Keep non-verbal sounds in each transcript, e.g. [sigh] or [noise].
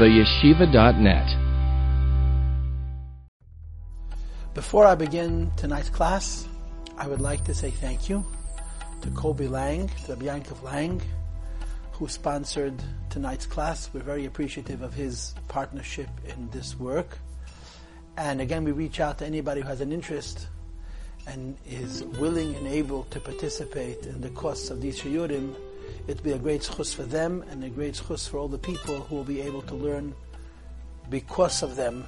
theyeshiva.net. Before I begin tonight's class, I would like to say thank you to Kobe Lang, to Yankov Lang, who sponsored tonight's class. We're very appreciative of his partnership in this work. And again, we reach out to anybody who has an interest and is willing and able to participate in the costs of these shiurim. It'll be a great schus for them and a great schus for all the people who will be able to learn because of them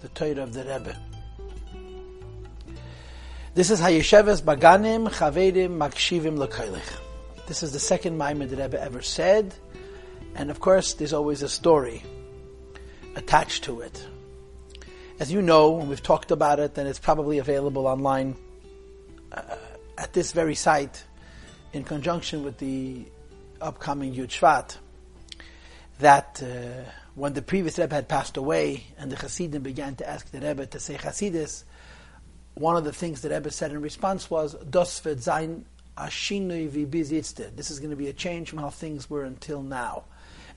the Torah of the Rebbe. This is Hayesheves Baganim Chavedim Makshivim Lekailich. This is the second Maimon that Rebbe ever said, and of course, there's always a story attached to it. As you know, and we've talked about it, and it's probably available online uh, at this very site in conjunction with the upcoming Yud Shvat, that uh, when the previous Rebbe had passed away and the Hasidim began to ask the Rebbe to say Hasidus, one of the things that Rebbe said in response was, Das. This is going to be a change from how things were until now.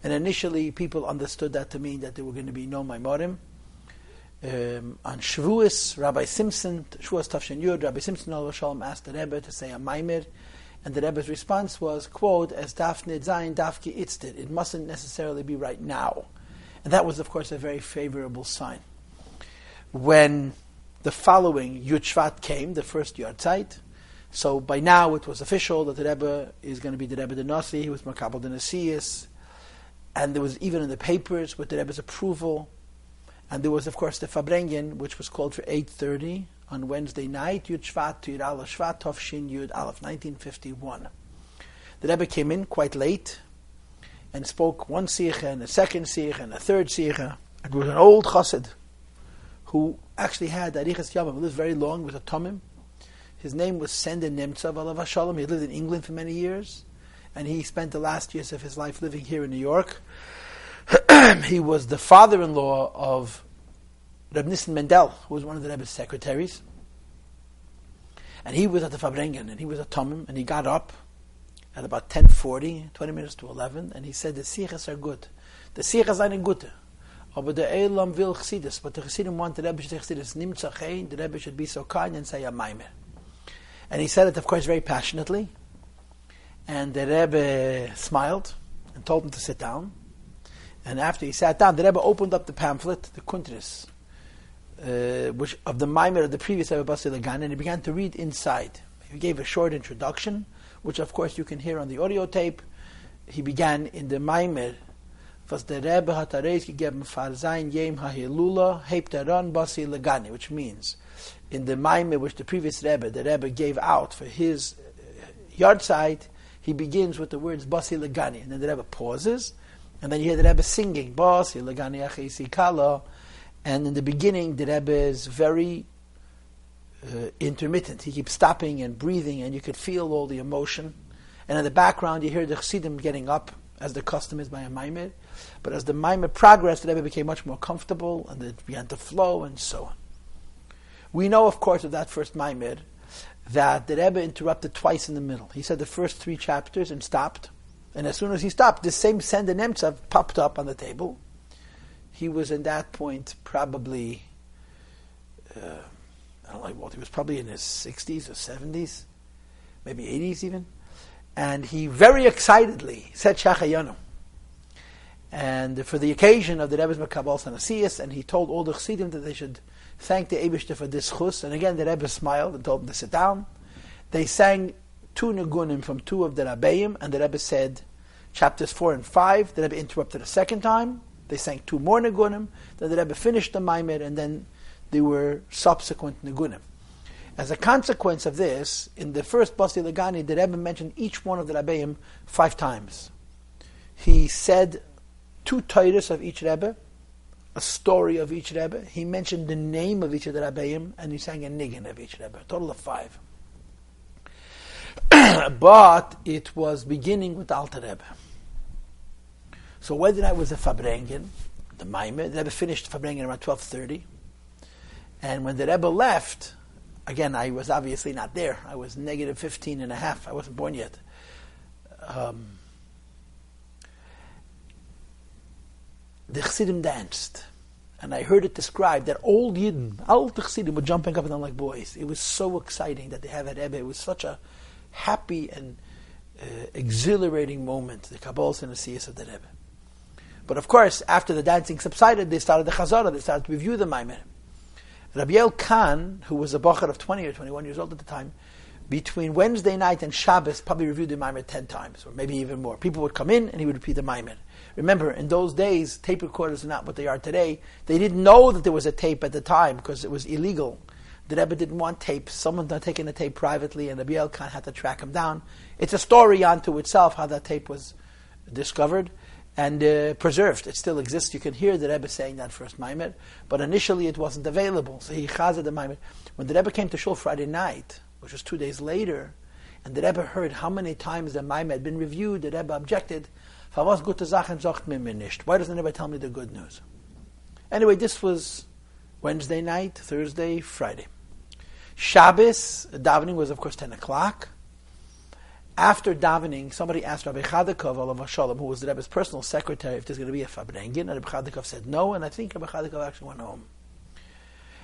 And initially, people understood that to mean that there were going to be no Maimorim. Um, on Shavuos, Rabbi Simpson, Shavuos Tafshin Yud, Rabbi Simpson Shalom asked the Rebbe to say a Maimir, and the Rebbe's response was, quote, as Dafnid Zayin Dafki Itztit. It mustn't necessarily be right now. And that was, of course, a very favorable sign. When the following Yud came, the first Yahrzeit, so by now it was official that the Rebbe is going to be the Rebbe the Nasi, he was Makabal the Nasias, and there was even in the papers with the Rebbe's approval, and there was of course the Farbrengen, which was called for 8.30 on Wednesday night, Yud Shvat to Yud Aleph Shvat Tov Shin Yud Aleph, 1951. The Rebbe came in quite late and spoke one Sikha and a second Sikha and a third Sikha. It was an old Chassid who actually had Arichas Yamim, lived very long, with a Tomim, his name was Sender Nemtsov Alav Shalom. He lived in England for many years, and he spent the last years of his life living here in New York. [clears throat] he was the father-in-law of Reb Nissen Mendel, who was one of the Rebbe's secretaries. And he was at the Farbrengen, and he was at Tomim, and he got up at about 10.40, 20 minutes to 11, and he said, the Sichas are good. The Sichas are good. Aber the Elam will Chassidus, but the Chassidim want the Rebbe should Chassidus, Nimtzachein, the Rebbe should be so kind and say a Maimer. And he said it, of course, very passionately. And the Rebbe smiled and told him to sit down. And after he sat down, the Rebbe opened up the pamphlet, the Kuntris, uh, which of the Maimer of the previous Basi Lagan, and he began to read inside. He gave a short introduction, which of course you can hear on the audio tape. He began in the Maimer, was der Rebbe hat er gegeben sein Yem HaHilula, hebt Basi Lagani, which means in the Maimah which the previous Rebbe, the Rebbe gave out for his uh, yahrzeit, he begins with the words Basi Lagani, and then the Rebbe pauses, and then you hear the Rebbe singing Basi Lagani Achisi Kala, and in the beginning the Rebbe is very uh, intermittent. He keeps stopping and breathing, and you could feel all the emotion. And in the background, you hear the Chassidim getting up, as the custom is by a Maimed. But as the Maimed progressed, the Rebbe became much more comfortable, and it began to flow, and so on. We know, of course, of that first Maimir, that the Rebbe interrupted twice in the middle. He said the first three chapters and stopped. And as soon as he stopped, the same Sender Nemtsov popped up on the table. He was in that point probably, uh, I don't know what, he was probably in his 60s or 70s, maybe 80s even. And he very excitedly said Shachayanu. And for the occasion of the Rebbe's Makabal Sanasiyas, and he told all the Chassidim that they should thank the Abishter for this chus, and again the Rebbe smiled and told them to sit down. They sang two Nagunim from two of the Rabbeim, and the Rebbe said, chapters 4 and 5, the Rebbe interrupted a second time, they sang two more Nagunim, then the Rebbe finished the Maimer, and then there were subsequent Nagunim. As a consequence of this, in the first Basi Lagani, the Rebbe mentioned each one of the Rabbeim five times. He said two titles of each Rebbe, a story of each Rebbe. He mentioned the name of each of the Rebbeim, and he sang a niggin of each Rebbe, a total of five. [clears throat] but it was beginning with Alter Rebbe. So Wednesday night was the Farbrengen, the Maimer. The Rebbe finished Farbrengen around 12.30. And when the Rebbe left, again, I was obviously not there. I was negative 15 and a half. I wasn't born yet. Um, the Chassidim danced. And I heard it described that old Yidden, old Chassidim were jumping up and down like boys. It was so exciting that they have at Rebbe. It was such a happy and uh, exhilarating moment, the Kabbalah and the Siyas of the Rebbe. But of course, after the dancing subsided, they started the Chazara, they started to review the Maimer. Rabbi Yoel Kahn, who was a Bachar of 20 or 21 years old at the time, between Wednesday night and Shabbos, probably reviewed the Maimer 10 times, or maybe even more. People would come in and he would repeat the Maimer. Remember, in those days, tape recorders are not what they are today. They didn't know that there was a tape at the time because it was illegal. The Rebbe didn't want tape. Someone had taken the tape privately, and Rabbi Kahn had to track him down. It's a story unto itself how that tape was discovered and uh, preserved. It still exists. You can hear the Rebbe saying that first Maimer, but initially it wasn't available. So he chazed the Maimer. When the Rebbe came to Shul Friday night, which was two days later, and the Rebbe heard how many times the Maimer had been reviewed, the Rebbe objected, Why doesn't tell me the good news? Anyway, this was Wednesday night, Thursday, Friday. Shabbos, davening was of course 10 o'clock after davening, somebody asked Rabbi Chodakov, Olav Shalom, who was the Rebbe's personal secretary, if there's going to be a Farbrengen, and Rabbi Chodakov said no, and I think Rabbi Chodakov actually went home.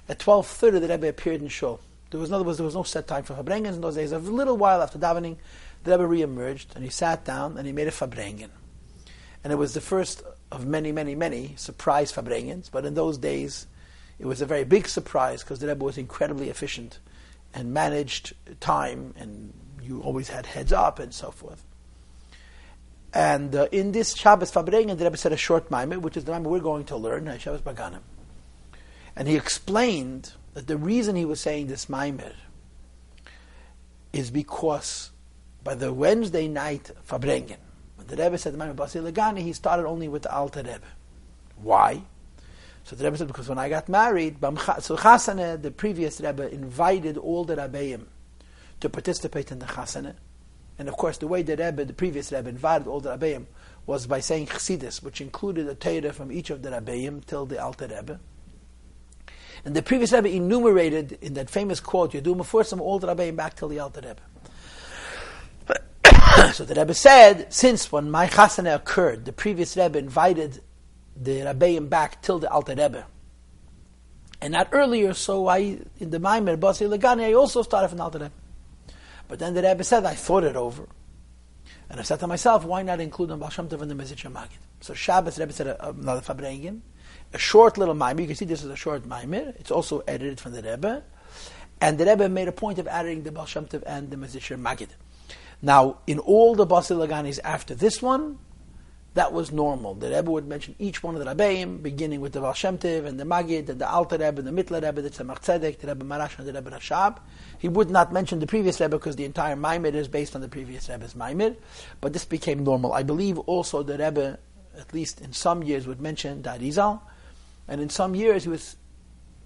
At 12.30, the Rebbe appeared in Shul. There was, words, there was no set time for Farbrengens in those days. A little while after davening, the Rebbe re-emerged, and he sat down, and he made a Farbrengen. And it was the first of many, many, many surprise Farbrengens, but in those days, it was a very big surprise, because the Rebbe was incredibly efficient, and managed time, and you always had heads up and so forth. And uh, in this Shabbos Farbrengen, the Rebbe said a short maimer, which is the maimer we're going to learn, uh, Shabbos Baganim. And he explained that the reason he was saying this maimer is because by the Wednesday night Farbrengen, when the Rebbe said the maimer Basi Lagani, he started only with the Alter Rebbe. Why? So the Rebbe said, because when I got married, so Chasana, the previous Rebbe, invited all the Rebbeim to participate in the chasana. And of course, the way the Rebbe, the previous Rebbe, invited all the Rebbeim was by saying chassidus, which included a Torah from each of the Rebbeim till the Alter Rebbe. And the previous Rebbe enumerated in that famous quote, Yadu Mefursim, all the Rebbeim back till the Alter Rebbe. [coughs] so the Rebbe said, since when my chasana occurred, the previous Rebbe invited the Rebbeim back till the Alter Rebbe, and not earlier, so I, in the Maimer, Basi Lagani, I also started from Alter Rebbe. But then the Rebbe said, I thought it over. And I said to myself, why not include the Baal Tov in the Mezritch Magid? So Shabbos, Rebbe said uh, um, another Farbrengen, a short little Maimer. You can see this is a short Maimer. It's also edited from the Rebbe. And the Rebbe made a point of adding the Baal Tov and the Mezritch Magid. Now, in all the Basi Laganis after this one, that was normal. The Rebbe would mention each one of the Rebbeim, beginning with the Baal and the Magid and the Alter Rebbe, and the Mittler Rebbe, the Tzemach Tzedek, the Rebbe Maharash, and the Rebbe Rashab. He would not mention the previous Rebbe because the entire Maimid is based on the previous Rebbe's Maimid, but this became normal. I believe also the Rebbe, at least in some years, would mention the Arizal, and in some years he was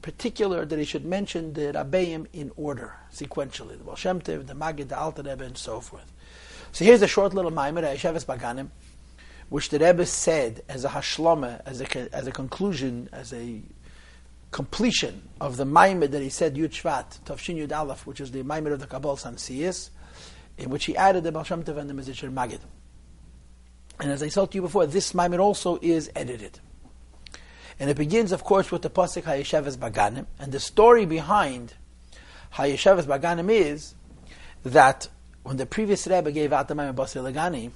particular that he should mention the Rabbeim in order, sequentially, the Baal the Magid, the Alter Rebbe, and so forth. So here's a short little Maimid, Yesheves Baganim, which the Rebbe said as a hashlama, as a, as a conclusion, as a completion of the Maimed that he said Yud Shvat, Tavshin Yud Aleph, which is the Maimed of the Kabbalah Samsiyas, in which he added the Baal Shem Tov and the Mezritcher Magid. And as I told you before, this Maimed also is edited. And it begins, of course, with the Pasuk Hayesheves Baganim. And the story behind Hayesheves Baganim is that when the previous Rebbe gave out the Maimed Basi Lagani,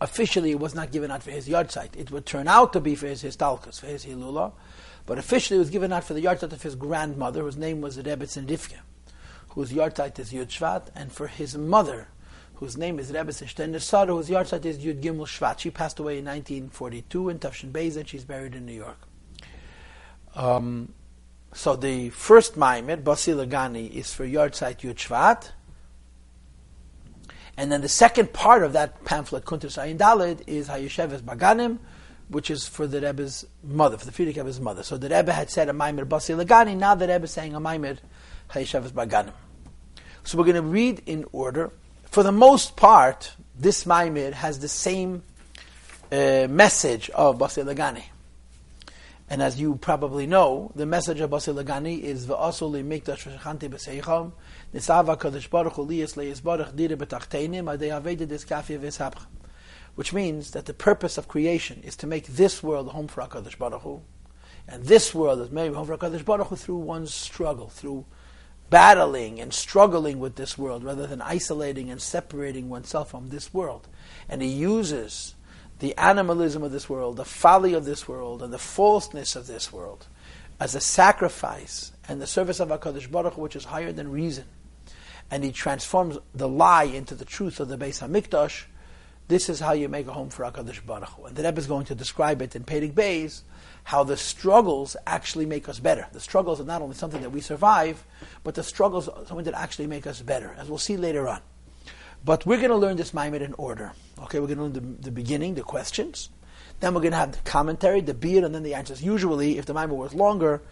officially it was not given out for his yard site. It would turn out to be for his histalkus, for his hilula, but officially it was given out for the yard site of his grandmother, whose name was Rebbetzin Rivka, whose yard site is Yud Shvat, and for his mother, whose name is Rebbetzin Shterna whose yard site is Yud Gimel Shvat. She passed away in 1942 in Tafshin Beis, and she's buried in New York. Um, so the first Maimed, Basilagani, is for yard site Yud Shvat, and then the second part of that pamphlet, Kuntus Ayin Dalid, is Hayesheves Baganim, which is for the Rebbe's mother, for the Frierdiker Rebbe's mother. So the Rebbe had said a Maimer Basi Lagani, now the Rebbe is saying a Maimer Hayesheves Baganim. So we're going to read in order. For the most part, this Maimer has the same uh, message of Basi Lagani. And as you probably know, the message of Basi Lagani is V'asul li mikdash v'shachanti b'seicham Nisava Kadosh Baruch Hu liyas leyes baruch dire betachtenim adei aveda des kafir v'eshapch. which means that the purpose of creation is to make this world a home for HaKadosh Baruch Hu, and this world is made a home for HaKadosh Baruch Hu through one's struggle, through battling and struggling with this world, rather than isolating and separating oneself from this world. And he uses the animalism of this world, the folly of this world, and the falseness of this world as a sacrifice and the service of HaKadosh Baruch Hu, which is higher than reason. And he transforms the lie into the truth of the Beis HaMikdash. This is how you make a home for HaKadosh Baruch Hu. And the Rebbe is going to describe it in Pedig Beis, how the struggles actually make us better. The struggles are not only something that we survive, but the struggles are something that actually make us better, as we'll see later on. But we're going to learn this Maimed in order. Okay, we're going to learn the, the beginning, the questions. Then we're going to have the commentary, the beard, and then the answers. Usually, if the Maimed was longer,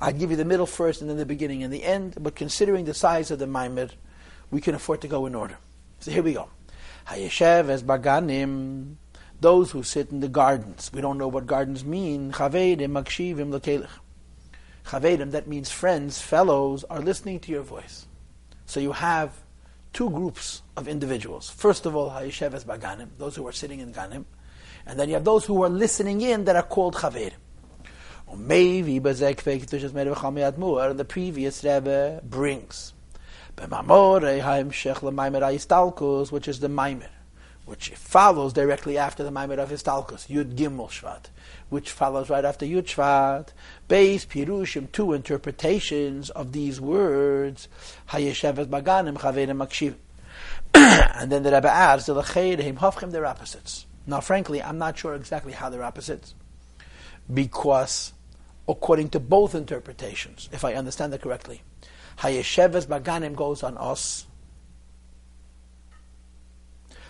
I'd give you the middle first and then the beginning and the end. But considering the size of the Maimed, we can afford to go in order. So here we go. Hayeshev es baganim, those who sit in the gardens. We don't know what gardens mean. Chavedim makshivim lekelech. Chavedim, that means friends, fellows, are listening to your voice. So you have two groups of individuals. First of all, Hayeshev es baganim, those who are sitting in ganim. And then you have those who are listening in that are called. Maybe and the previous Rebbe brings which is the Maimer, which follows directly after the Maimer of Histalkus, Yud Gimel Shvat, which follows right after Yud Beis Pirushim, two interpretations of these words, Hayeshevet Baganim Chavedim Makshivim. [coughs] and then the Rebbe adds, they're opposites. Now, frankly, I'm not sure exactly how they're opposites, because according to both interpretations, if I understand that correctly, Hayesheves Baganim goes on us.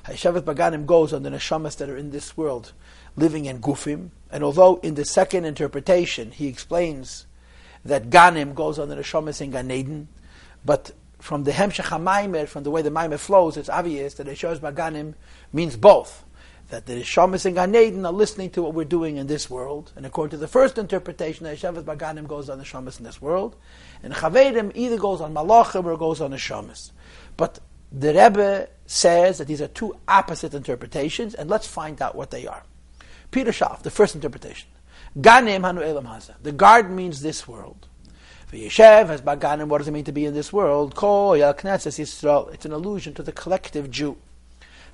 Hayesheves Baganim goes on the neshamas that are in this world, living in Gufim. And although in the second interpretation he explains that Ganim goes on the neshamas in Gan Eden, but from the Hemshech HaMaimer, from the way the Maimer flows, it's obvious that Hayesheves Baganim means both that the Shamas and Gan Eden are listening to what we're doing in this world. And according to the first interpretation, the Baganim goes on the Shamas in this world. And Chavedim either goes on Malachim or goes on the Shamas. But the Rebbe says that these are two opposite interpretations, and let's find out what they are. Peter Schaff, the first interpretation. Ganim Hanu Elam Haza. The garden means this world. Yeshev has Baganim, what does it mean to be in this world? Ko Yal Knesset Yisrael. It's an allusion to the collective Jew.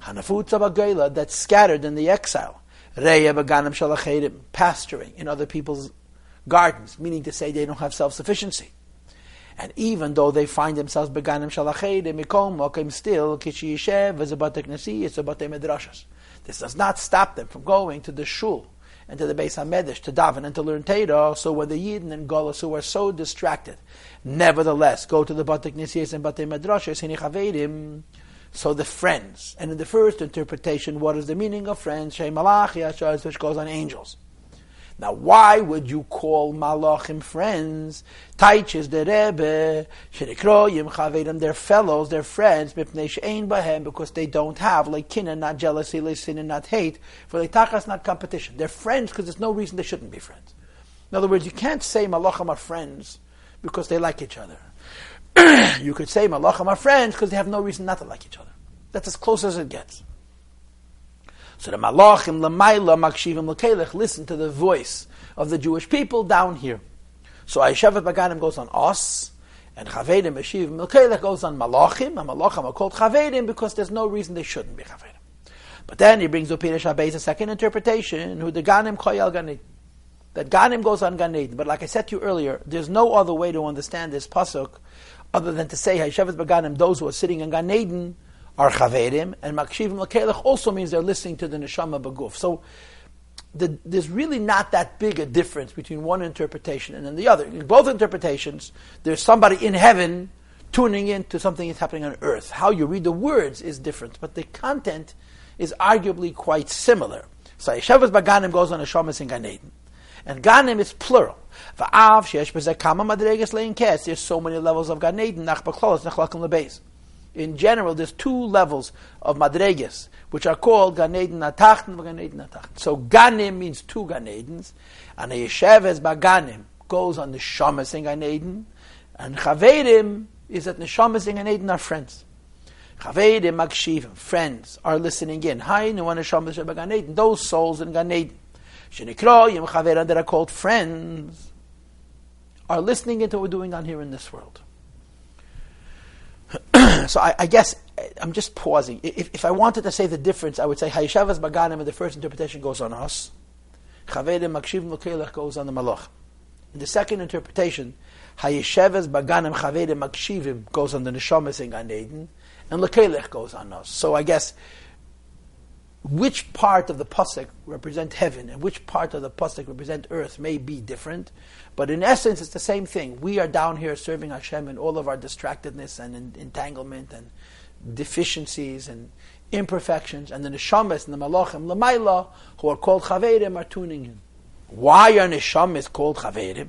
Hanafutza Bagayla, that's scattered in the exile. Reya Baganim Shalachedim, pasturing in other people's gardens, meaning to say they don't have self sufficiency. And even though they find themselves beganim shalachedim, mikom mokim still kishi yishev as a batek nasi, it's a batei medrashas. This does not stop them from going to the shul and to the Beis Hamedrash to daven and to learn Torah. So when the Yidden and Golas who are so distracted, nevertheless go to the batek nisiyas and batei medrashas, hinichavedim, so the friends, and in the first interpretation, what is the meaning of friends? Shem Malach which goes on angels. Now, why would you call Malachim friends? Taiches the Rebbe, Sherikroyim Chavedim, their fellows, their friends, Mipnei She'ein Bahem, because they don't have, like kinna, not jealousy, like sin, and not hate, for tachas, not competition. They're friends because there's no reason they shouldn't be friends. In other words, you can't say Malachim are friends because they like each other. [clears throat] you could say Malachim are friends because they have no reason not to like each other. That's as close as it gets. So the Malachim Lamaila Makshivim Lekelech listen to the voice of the Jewish people down here. So Aishavet Baganim goes on us, and Chavedim Meshivim Lekelech goes on Malachim, and Malachim are called Chavedim because there's no reason they shouldn't be Chavedim. But then he brings up Pirish a second interpretation, who the Ganim Koyal Ganid. That Ganim goes on Ganid. But like I said to you earlier, there's no other way to understand this pasuk other than to say Hashevet Baganim, those who are sitting in Gan Eden, are Chaverim, and Makshivim Lakelech also means they're listening to the Neshama Baguf. So the, there's really not that big a difference between one interpretation and then the other. In both interpretations, there's somebody in heaven tuning in to something that's happening on earth. How you read the words is different, but the content is arguably quite similar. So Yeshavas Baganim goes on a Shamas in Gan Eden. And Ganim is plural. There's so many levels of Gan Eden. In general, there's two levels of Madreges, which are called Gan Eden and Gan Eden. So Ganim means two Gan Edens, and a Yesheves Baganim goes on the in Gan Eden, and Chaverim is that the in Gan Eden are friends. Chavedim Makshivim, friends, are listening in. Hi, Those souls in Gan Eden. Shenikroyim Chavedim that are called friends are listening into what we're doing down here in this world. [clears throat] so I, I, guess eh, I'm just pausing. If, if, I wanted to say the difference, I would say Hayeshavas Baganim in the first interpretation goes on us. Chavedim Makshivim Lukelech goes on the Malach. In the second interpretation, Hayeshavas Baganim Chavedim Makshivim goes on the Neshamas in Gan Eden and Lekelech goes on us. So I guess which part of the pasuk represent heaven and which part of the pasuk represent earth may be different, but in essence it's the same thing. We are down here serving Hashem in all of our distractedness and entanglement and deficiencies and imperfections, and the neshamas and the malachim lamaila who are called chaverim are tuning in. Why are neshamas called chaverim?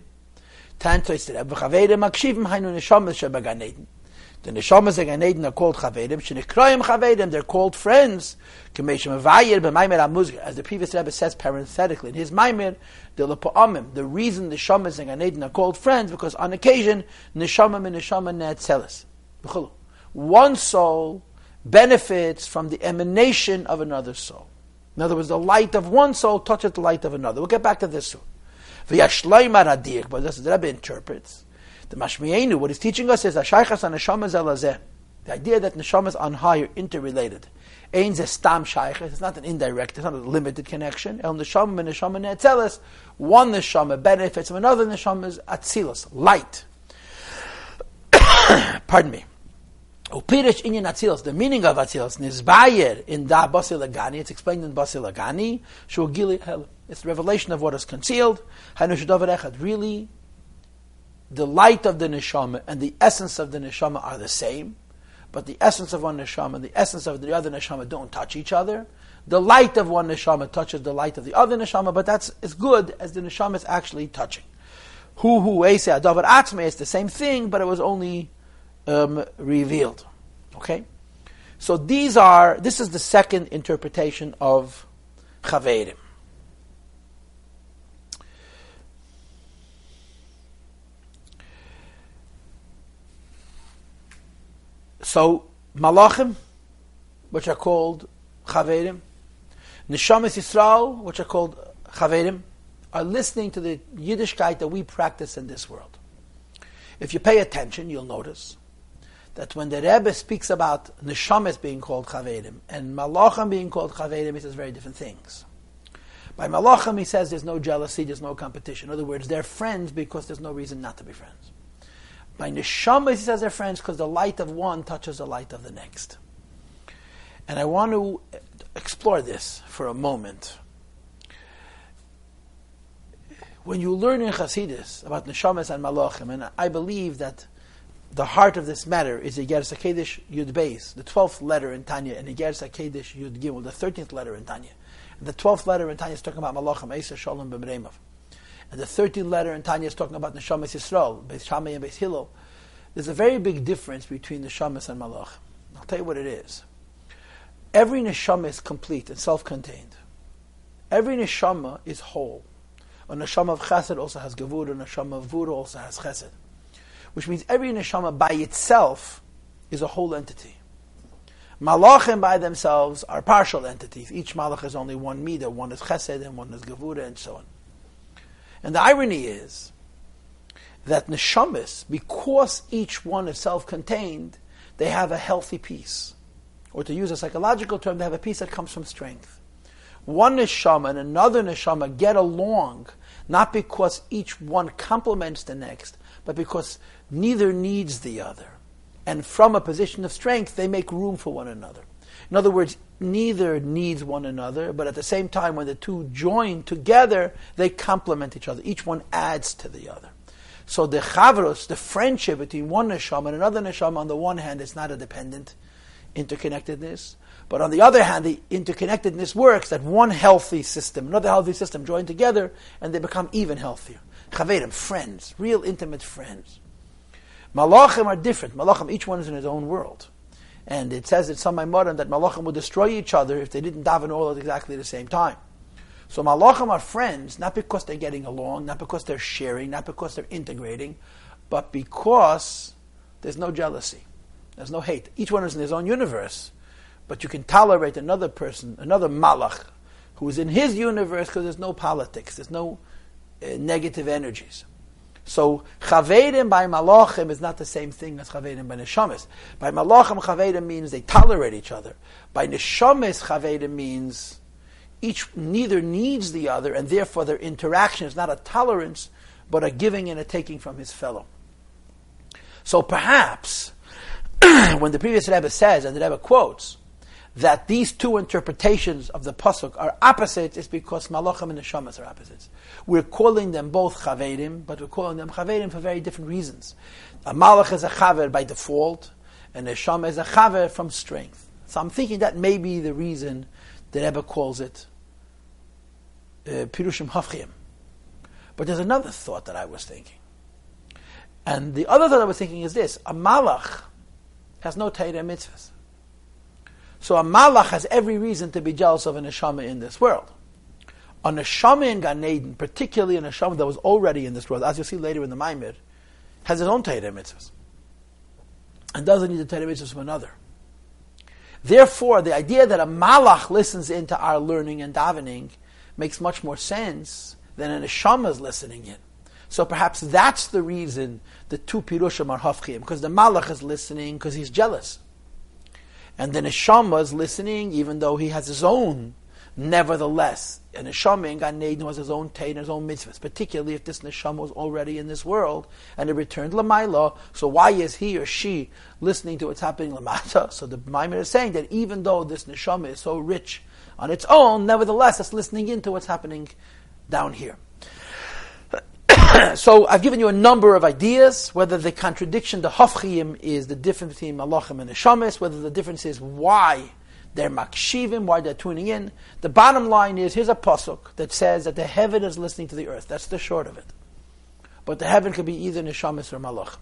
Tanto neshamas shebaganeden. The neshamas in Gan Eden are called chavedim. Shenikrayim chavedim, they're called friends. As the previous Rebbe says parenthetically in his maimer, the lepoamim. The reason the neshamas in Gan Eden are called friends because on occasion neshamam and neshama ne'atzelis. One soul benefits from the emanation of another soul. In other words, the light of one soul touches the light of another. We'll get back to this soon. But this is the Rebbe interprets the Mashmienu, what he's teaching us is Ashaychas and Neshama Zelazeh. The idea that Neshamas on high are interrelated. Ein stam shayches. It's not an indirect. It's not a limited connection. El neshama and neshama ne'etzeles. One neshama benefits from another neshama's atzilus, light. [coughs] Pardon me. Upirish inyan atzilus. The meaning of atzilus nizbayer in da basilagani. It's explained in basilagani. Shugili It's the revelation of what is concealed. Really, the light of the neshama and the essence of the neshama are the same, but the essence of one neshama and the essence of the other neshama don't touch each other. The light of one neshama touches the light of the other neshama, but that's as good as the neshama is actually touching. Hu hu eise adavar atzme is the same thing, but it was only um, revealed. Okay, so these are. This is the second interpretation of chaverim. So malachim, which are called chaverim, neshamas Yisrael, which are called chaverim, are listening to the Yiddishkeit that we practice in this world. If you pay attention, you'll notice that when the Rebbe speaks about neshamas being called chaverim and malachim being called chaverim, he says very different things. By malachim, he says there's no jealousy, there's no competition. In other words, they're friends because there's no reason not to be friends. By neshamas, he says they're friends because the light of one touches the light of the next. And I want to explore this for a moment. When you learn in Chassidus about neshamas and malachim, and I believe that the heart of this matter is Igeres HaKedesh Yud Beis, the 12th letter in Tanya, and Igeres HaKedesh Yud Gimel, the 13th letter in Tanya. And the 12th letter in Tanya is talking about malachim, Esa Shalom B'Mreimov. And the 13th letter in Tanya is talking about Neshamas Yisrael, Beis Shammai and Beis Hillel. There's a very big difference between Neshamas and Malach. I'll tell you what it is. Every Neshama is complete and self-contained. Every Neshama is whole. A Neshama of Chesed also has Gevur, a Neshama of Vura also has Chesed. Which means every Neshama by itself is a whole entity. Malachim by themselves are partial entities. Each Malach is only one Midah, one is Chesed and one is Gevura and so on. And the irony is that neshamis, because each one is self-contained, they have a healthy peace. Or to use a psychological term, they have a peace that comes from strength. One neshama and another neshama get along, not because each one complements the next, but because neither needs the other. And from a position of strength, they make room for one another. In other words, neither needs one another, but at the same time, when the two join together, they complement each other. Each one adds to the other. So the chavros, the friendship between one neshama and another neshama, on the one hand, is not a dependent interconnectedness, but on the other hand, the interconnectedness works that one healthy system, another healthy system join together, and they become even healthier. Chaverim, friends, real intimate friends. Malachim are different. Malachim, each one is in his own world. And it says in some Maimorim that Malachim would destroy each other if they didn't daven all at exactly the same time. So Malachim are friends, not because they're getting along, not because they're sharing, not because they're integrating, but because there's no jealousy. There's no hate. Each one is in his own universe, but you can tolerate another person, another malach, who is in his universe because there's no politics, there's no uh, negative energies. So chavedim by malachim is not the same thing as chavedim by neshamis. By malachim chavedim means they tolerate each other. By neshamis chavedim means each neither needs the other, and therefore their interaction is not a tolerance, but a giving and a taking from his fellow. So perhaps [clears throat] when the previous Rebbe says, and the Rebbe quotes, that these two interpretations of the pasuk are opposites is because malachim and neshamas are opposites. We're calling them both chaverim, but we're calling them chaverim for very different reasons. A malach is a chaver by default, and neshama is a chaver from strength. So I'm thinking that may be the reason the Rebbe calls it uh, pirushim hafchim. But there's another thought that I was thinking. And the other thought I was thinking is this: a malach has no Torah mitzvahs. So a malach has every reason to be jealous of a neshama in this world. A neshama in Gan Eden, particularly a neshama that was already in this world, as you'll see later in the Maimir, has his own Torah mitzvahs. And doesn't need the Torah mitzvahs from another. Therefore, the idea that a malach listens into our learning and davening makes much more sense than a neshama is listening in. So perhaps that's the reason the two pirushim are hafchim, because the malach is listening because he's jealous. And the neshama is listening even though he has his own. Nevertheless, and a neshama in Gan Eden has his own tain, his own mitzvahs, particularly if this neshama was already in this world and it returned lamaila. So why is he or she listening to what's happening lamata? [laughs] So the Maimon is saying that even though this neshama is so rich on its own, nevertheless, it's listening into what's happening down here. [coughs] so I've given you a number of ideas, whether the contradiction, the hafchiyim, is the difference between malachim and neshamis, whether the difference is why they're makshivim, why they're tuning in. The bottom line is, here's a pasuk that says that the heaven is listening to the earth. That's the short of it. But the heaven could be either neshamis or malach.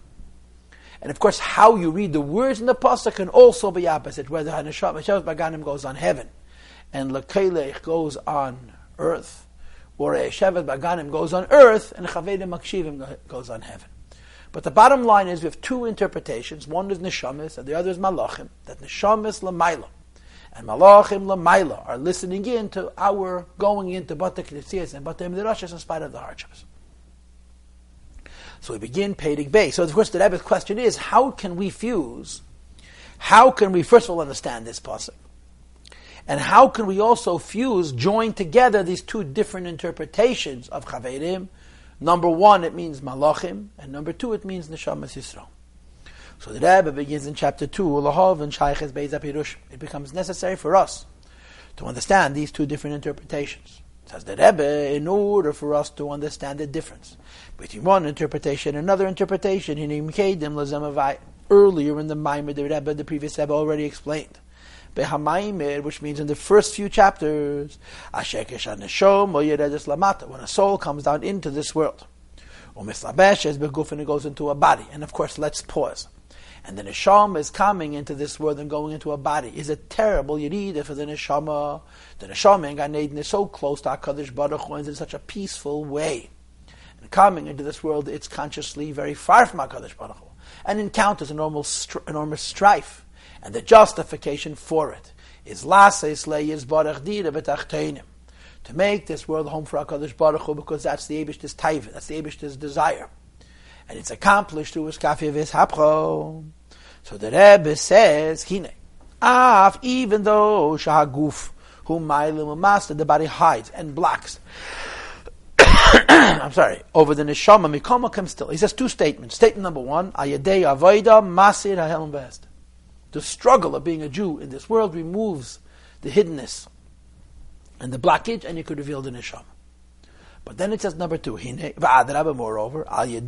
And of course, how you read the words in the pasuk can also be opposite, whether neshamis baganim goes on heaven and lekelech goes on earth or a Shevet Baganim goes on earth, and Chavedim Makshivim goes on heaven. But the bottom line is we have two interpretations. One is Neshamis, and the other is Malachim. That Neshamis Lamaila and Malachim Lamaila are listening in to our going into Bata Knesiyas and Bata Midrashas in spite of the hardships. So we begin Pedig Bay. So of course the Rebbe's question is, how can we fuse? How can we first of all understand this pasuk? And how can we also fuse, join together these two different interpretations of Chaverim? Number one, it means Malachim, and number two, it means Neshamas Yisrael. So the Rebbe begins in chapter 2, Ulahov and Shayches Beis. It becomes necessary for us to understand these two different interpretations. Says the Rebbe, in order for us to understand the difference between one interpretation and another interpretation, earlier in the Maimah, the Rebbe, the previous Rebbe already explained Behamaimer, which means in the first few chapters, Ashekesh Lamata, when a soul comes down into this world. Umislabesh is beguf and it goes into a body. And of course, let's pause. And the neshama is coming into this world and going into a body. Is a terrible yirida for the neshama. The neshama in Gan is so close to HaKadosh Baruch Hu and in such a peaceful way. And coming into this world, it's consciously very far from HaKadosh Baruch Hu. And encounters enormous, enormous strife and the justification for it is. To make this world home for HaKadosh Baruch Hu, because that's the Abish's taiva, that's the Abish's desire. And it's accomplished through his kafivis hapcho. So the Rebbe says, Hine, af, even though shahaguf, whom mailim master, the body hides and blocks. [coughs] I'm sorry, over the neshama mikoma comes still. He says two statements. Statement number one, ayadei avoida masir hahelm vest the struggle of being a Jew in this world removes the hiddenness and the blockage, and you could reveal the neshama. But then it says number two, moreover, al when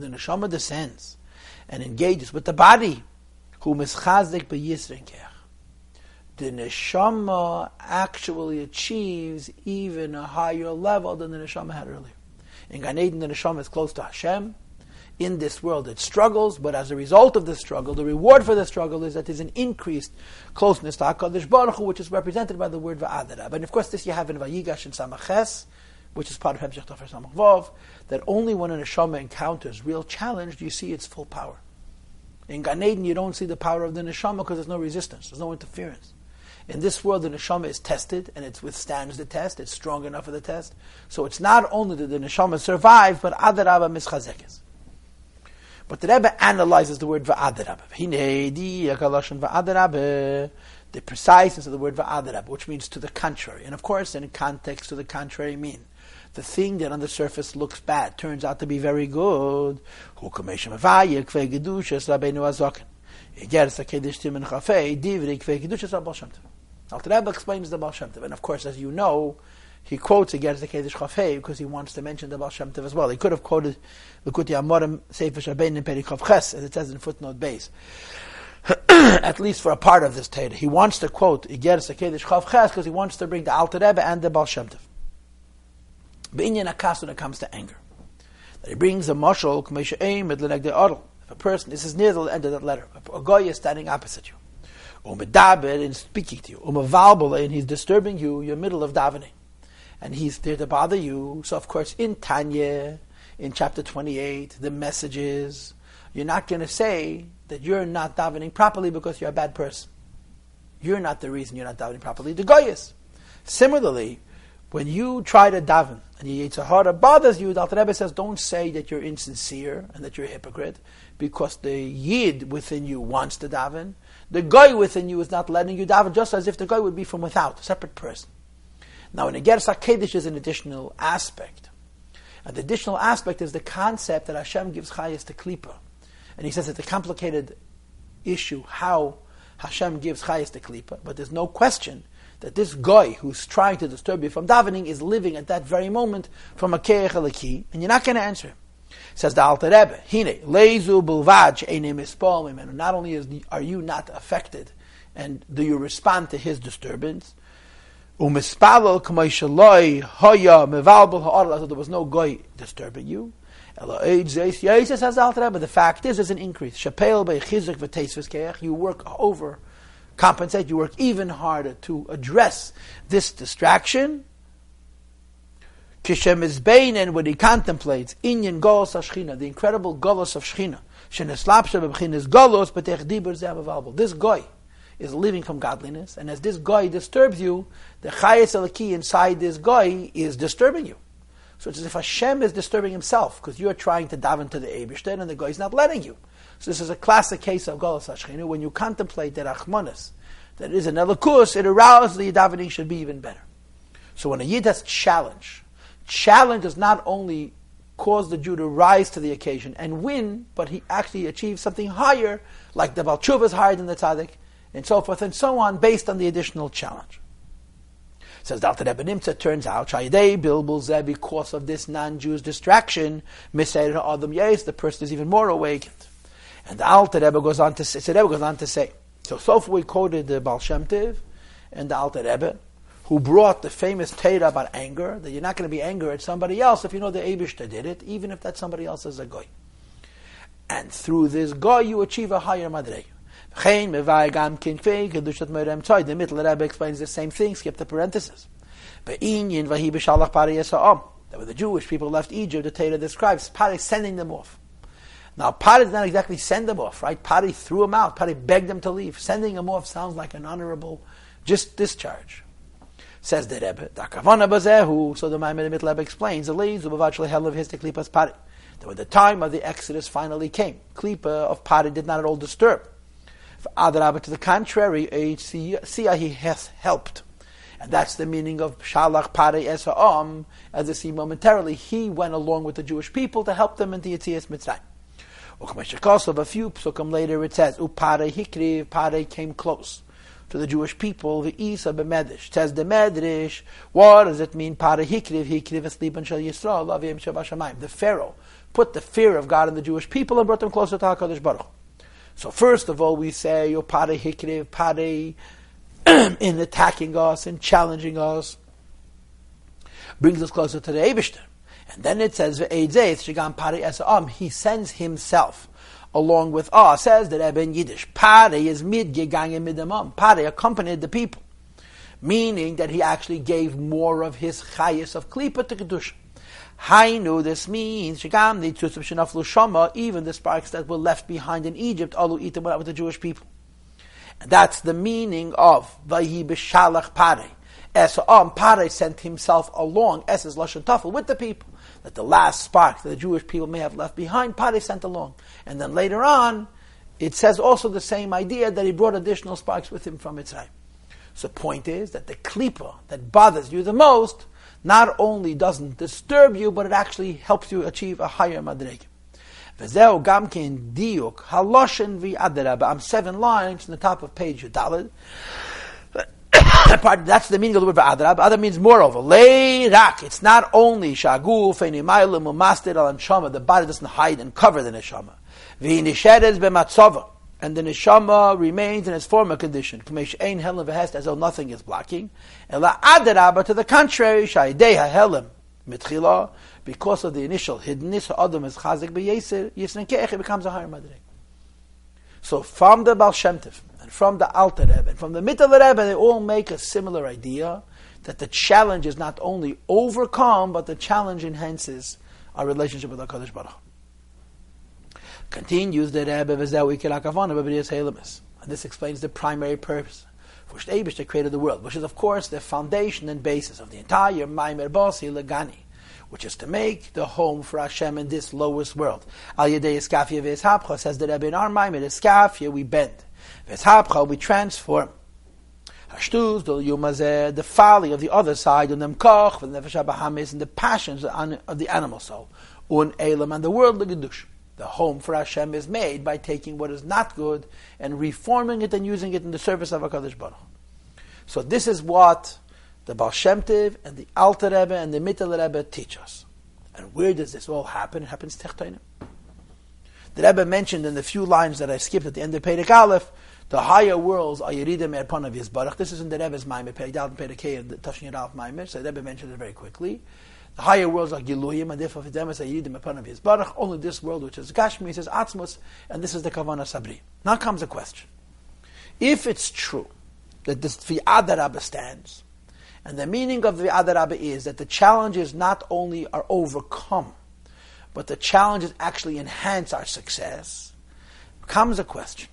the neshama descends and engages with the body, who mischazik the neshama actually achieves even a higher level than the neshama had earlier. In Gan Eden, the neshama is close to Hashem, in this world it struggles, but as a result of the struggle, the reward for the struggle is that there's an increased closeness to HaKadosh Baruch Hu, which is represented by the word Va'adarab. And of course this you have in Vayigash and Samaches, which is part of Hemshech Tofer Samach that only when an neshama encounters real challenge do you see its full power. In Gan Eden, you don't see the power of the neshama because there's no resistance, there's no interference. In this world, the neshama is tested and it withstands the test. It's strong enough for the test. So it's not only that the neshama survive, but adarabba mischazekes. But the Rebbe analyzes the word va'adarabba. The preciseness of the word va'adarabba, which means to the contrary. And of course, in context, to the contrary mean the thing that on the surface looks bad turns out to be very good. Alter Rebbe explains the Baal Shem Tov. And of course, as you know, he quotes against the Kedesh Chafei because he wants to mention the Baal Shem Tov as well. He could have quoted Likuti Amorim Sefer Shabbein in Perikov Ches, as it says in footnote base. [clears throat] At least for a part of this Torah. He wants to quote Igeres Kedesh Chav Ches because he wants to bring the Alter Rebbe and the Baal Shem Tov. B'inyan Akas when it comes to anger. That he brings a mashal, K'meisha Eim, Edleneg De Odel. If a person, this is near the end of that letter, a guy is standing opposite you umedaber in speaking to you, umevalbole and he's disturbing you, you're middle of davening, and he's there to bother you. So of course, in Tanya, in chapter 28, the message is you're not going to say that you're not davening properly because you're a bad person. You're not the reason you're not davening properly. The guy is. Similarly, when you try to daven and your Yitzhahara bothers you, the Alter Rebbe says, don't say that you're insincere and that you're a hypocrite because the Yid within you wants to daven. The guy within you is not letting you daven, just as if the guy would be from without, a separate person. Now, in a Ger Keddish is an additional aspect. And the additional aspect is the concept that Hashem gives chayas to klipa. And he says it's a complicated issue how Hashem gives chayas to klipa, but there's no question that this guy who's trying to disturb you from davening is living at that very moment from a keich and you're not going to answer him. Says the Alter Rebbe, Hine, lezu bulvaj eine Not only is the, are you not affected, and do you respond to his disturbance, umispalel k'may shaloi hoya mevalbel ha'adal, so there was no goy disturbing you. Says the fact is, there's an increase. You work over, compensate, you work even harder to address this distraction, Kishem is and when he contemplates Inyan Golos Shechina, the incredible Golos of Shechina, Sheneslapsha B'Bchinas Golos, B'Tech Dibur Ze'avavalbal. This guy is living from godliness, and as this guy disturbs you, the Chayes Elaki inside this guy is disturbing you. So it's as if Hashem is disturbing himself, because you're trying to dive into the Eberstein, and the guy is not letting you. So this is a classic case of Golos Shechina. When you contemplate that Achmanis, that is an Elikus, it arouses the davening should be even better. So when a Yid has challenge, challenge does not only cause the Jew to rise to the occasion and win, but he actually achieves something higher, like the Balchuva is higher than the Tzaddik, and so forth and so on, based on the additional challenge. Says Dr. Rebbe Nimtza, turns out, Shayidei Bilbul because of this non-Jew's distraction, Misayr Adam Yes, the person is even more awakened. And the Alter Rebbe goes on to say, Rebbe goes on to say, so so far we quoted the Baal Shem and the Alter Rebbe, who brought the famous Torah about anger, that you're not going to be angry at somebody else if you know the Abishta did it, even if that somebody else is a goy. And through this goy, you achieve a higher madreg. The middle Rebbe explains the same thing, skip the parenthesis. That when the Jewish people left Egypt, the Torah describes Pari sending them off. Now, Pari did not exactly send them off, right? Pari threw them out. Pari begged them to leave. Sending them off sounds like an honorable just discharge. Says the Rebbe, Dakavana bazehu. So the Maimonides Rebbe explains, the pari. That when the time of the Exodus finally came, klipa of pari did not at all disturb. Adarabah, to the contrary, he has helped. And that's the meaning of Shalach Pari Esa'am, as I see momentarily, he went along with the Jewish people to help them in the Yetzias Mitzrayim. A few psukim later it says, Upare Hikri, Pare came close to the Jewish people, the Isa b'medish. Says the Medrash, what does it mean? Para hikriv, hikriv esliban shel Yisrael, avim shabashamayim. The Pharaoh put the fear of God in the Jewish people and brought them closer to HaKadosh Baruch. So first of all, we say, yo para hikriv, para in attacking us and challenging us, brings us closer to the Eibishter. And then it says, he sends himself along with us, says the Rebbe in Yiddish. Pare is mid gegangen midamam. Pare accompanied the people, meaning that he actually gave more of his chayis of klipa to kedusha. Hainu, this means the Tusum Shenaflu Shama, even the sparks that were left behind in Egypt, Alu Itam with the Jewish people. And that's the meaning of Vahi B'Shalach Pare. Esa'am Pare sent himself along, Es is Lashon Tafel, with the people. That the last spark that the Jewish people may have left behind, Pare sent along. And then later on, it says also the same idea that he brought additional sparks with him from Mitzrayim. So the point is that the klipa that bothers you the most not only doesn't disturb you, but it actually helps you achieve a higher madreg. Vezeu gamkin diuk haloshen vi I'm seven lines in the top of page Dalid. [coughs] That's the meaning of the word adrab. Other means moreover. Leirak. It's not only shagu feinimaylim umastir al neshama. The body doesn't hide and cover the neshama. V'nisheres b'matzova and the neshama remains in its former condition, ein helim v'hest, as though nothing is blocking. Ela adaraba, to the contrary, shaydei helim mitchila, because of the initial hiddenness, adam is chazik b'yeser, yisnen ke'ech, becomes a higher madrig. So from the Baal Shem Tov, and from the Alter Rebbe, and from the Mittler Rebbe, they all make a similar idea that the challenge is not only overcome, but the challenge enhances our relationship with HaKadosh Baruch Continues the Rebbe Helemis. And this explains the primary purpose for Shtebish created the world, which is of course the foundation and basis of the entire Maimer Basi Lagani, which is to make the home for Hashem in this lowest world. Al Yedei Eskafia Veshapcha says the Rebbe in our Maimer Eskafia we bend. Veshapcha we transform. Hashtuz, the Yumazeh, the folly of the other side, and the Mkoch, the Nefesh and the passions of the animal soul. Un and the world, the Gedush the home for Hashem is made by taking what is not good and reforming it and using it in the service of HaKadosh Baruch. So this is what the Baal Shem and the Alter Rebbe and the Mittel Rebbe teach us. And where does this all happen? It happens Techtainim. The Rebbe mentioned in the few lines that I skipped at the end of Perek Aleph, the higher worlds are Yeridim Erpon of Yisbarach. This is in the Rebbe's Maimer, Perek Dal and Perek Kei, the Tashon Yadal Maimer, so the Rebbe mentioned it very quickly. The higher worlds are Giluyim, and therefore them is Yidim upon his Baruch. Only this world, which is Gashmi, says Atzmus, and this is the Kavana Sabri. Now comes a question. If it's true that this Fi'ad stands, and the meaning of the Fi'ad is that the challenges not only are overcome, but the challenges actually enhance our success, comes a question.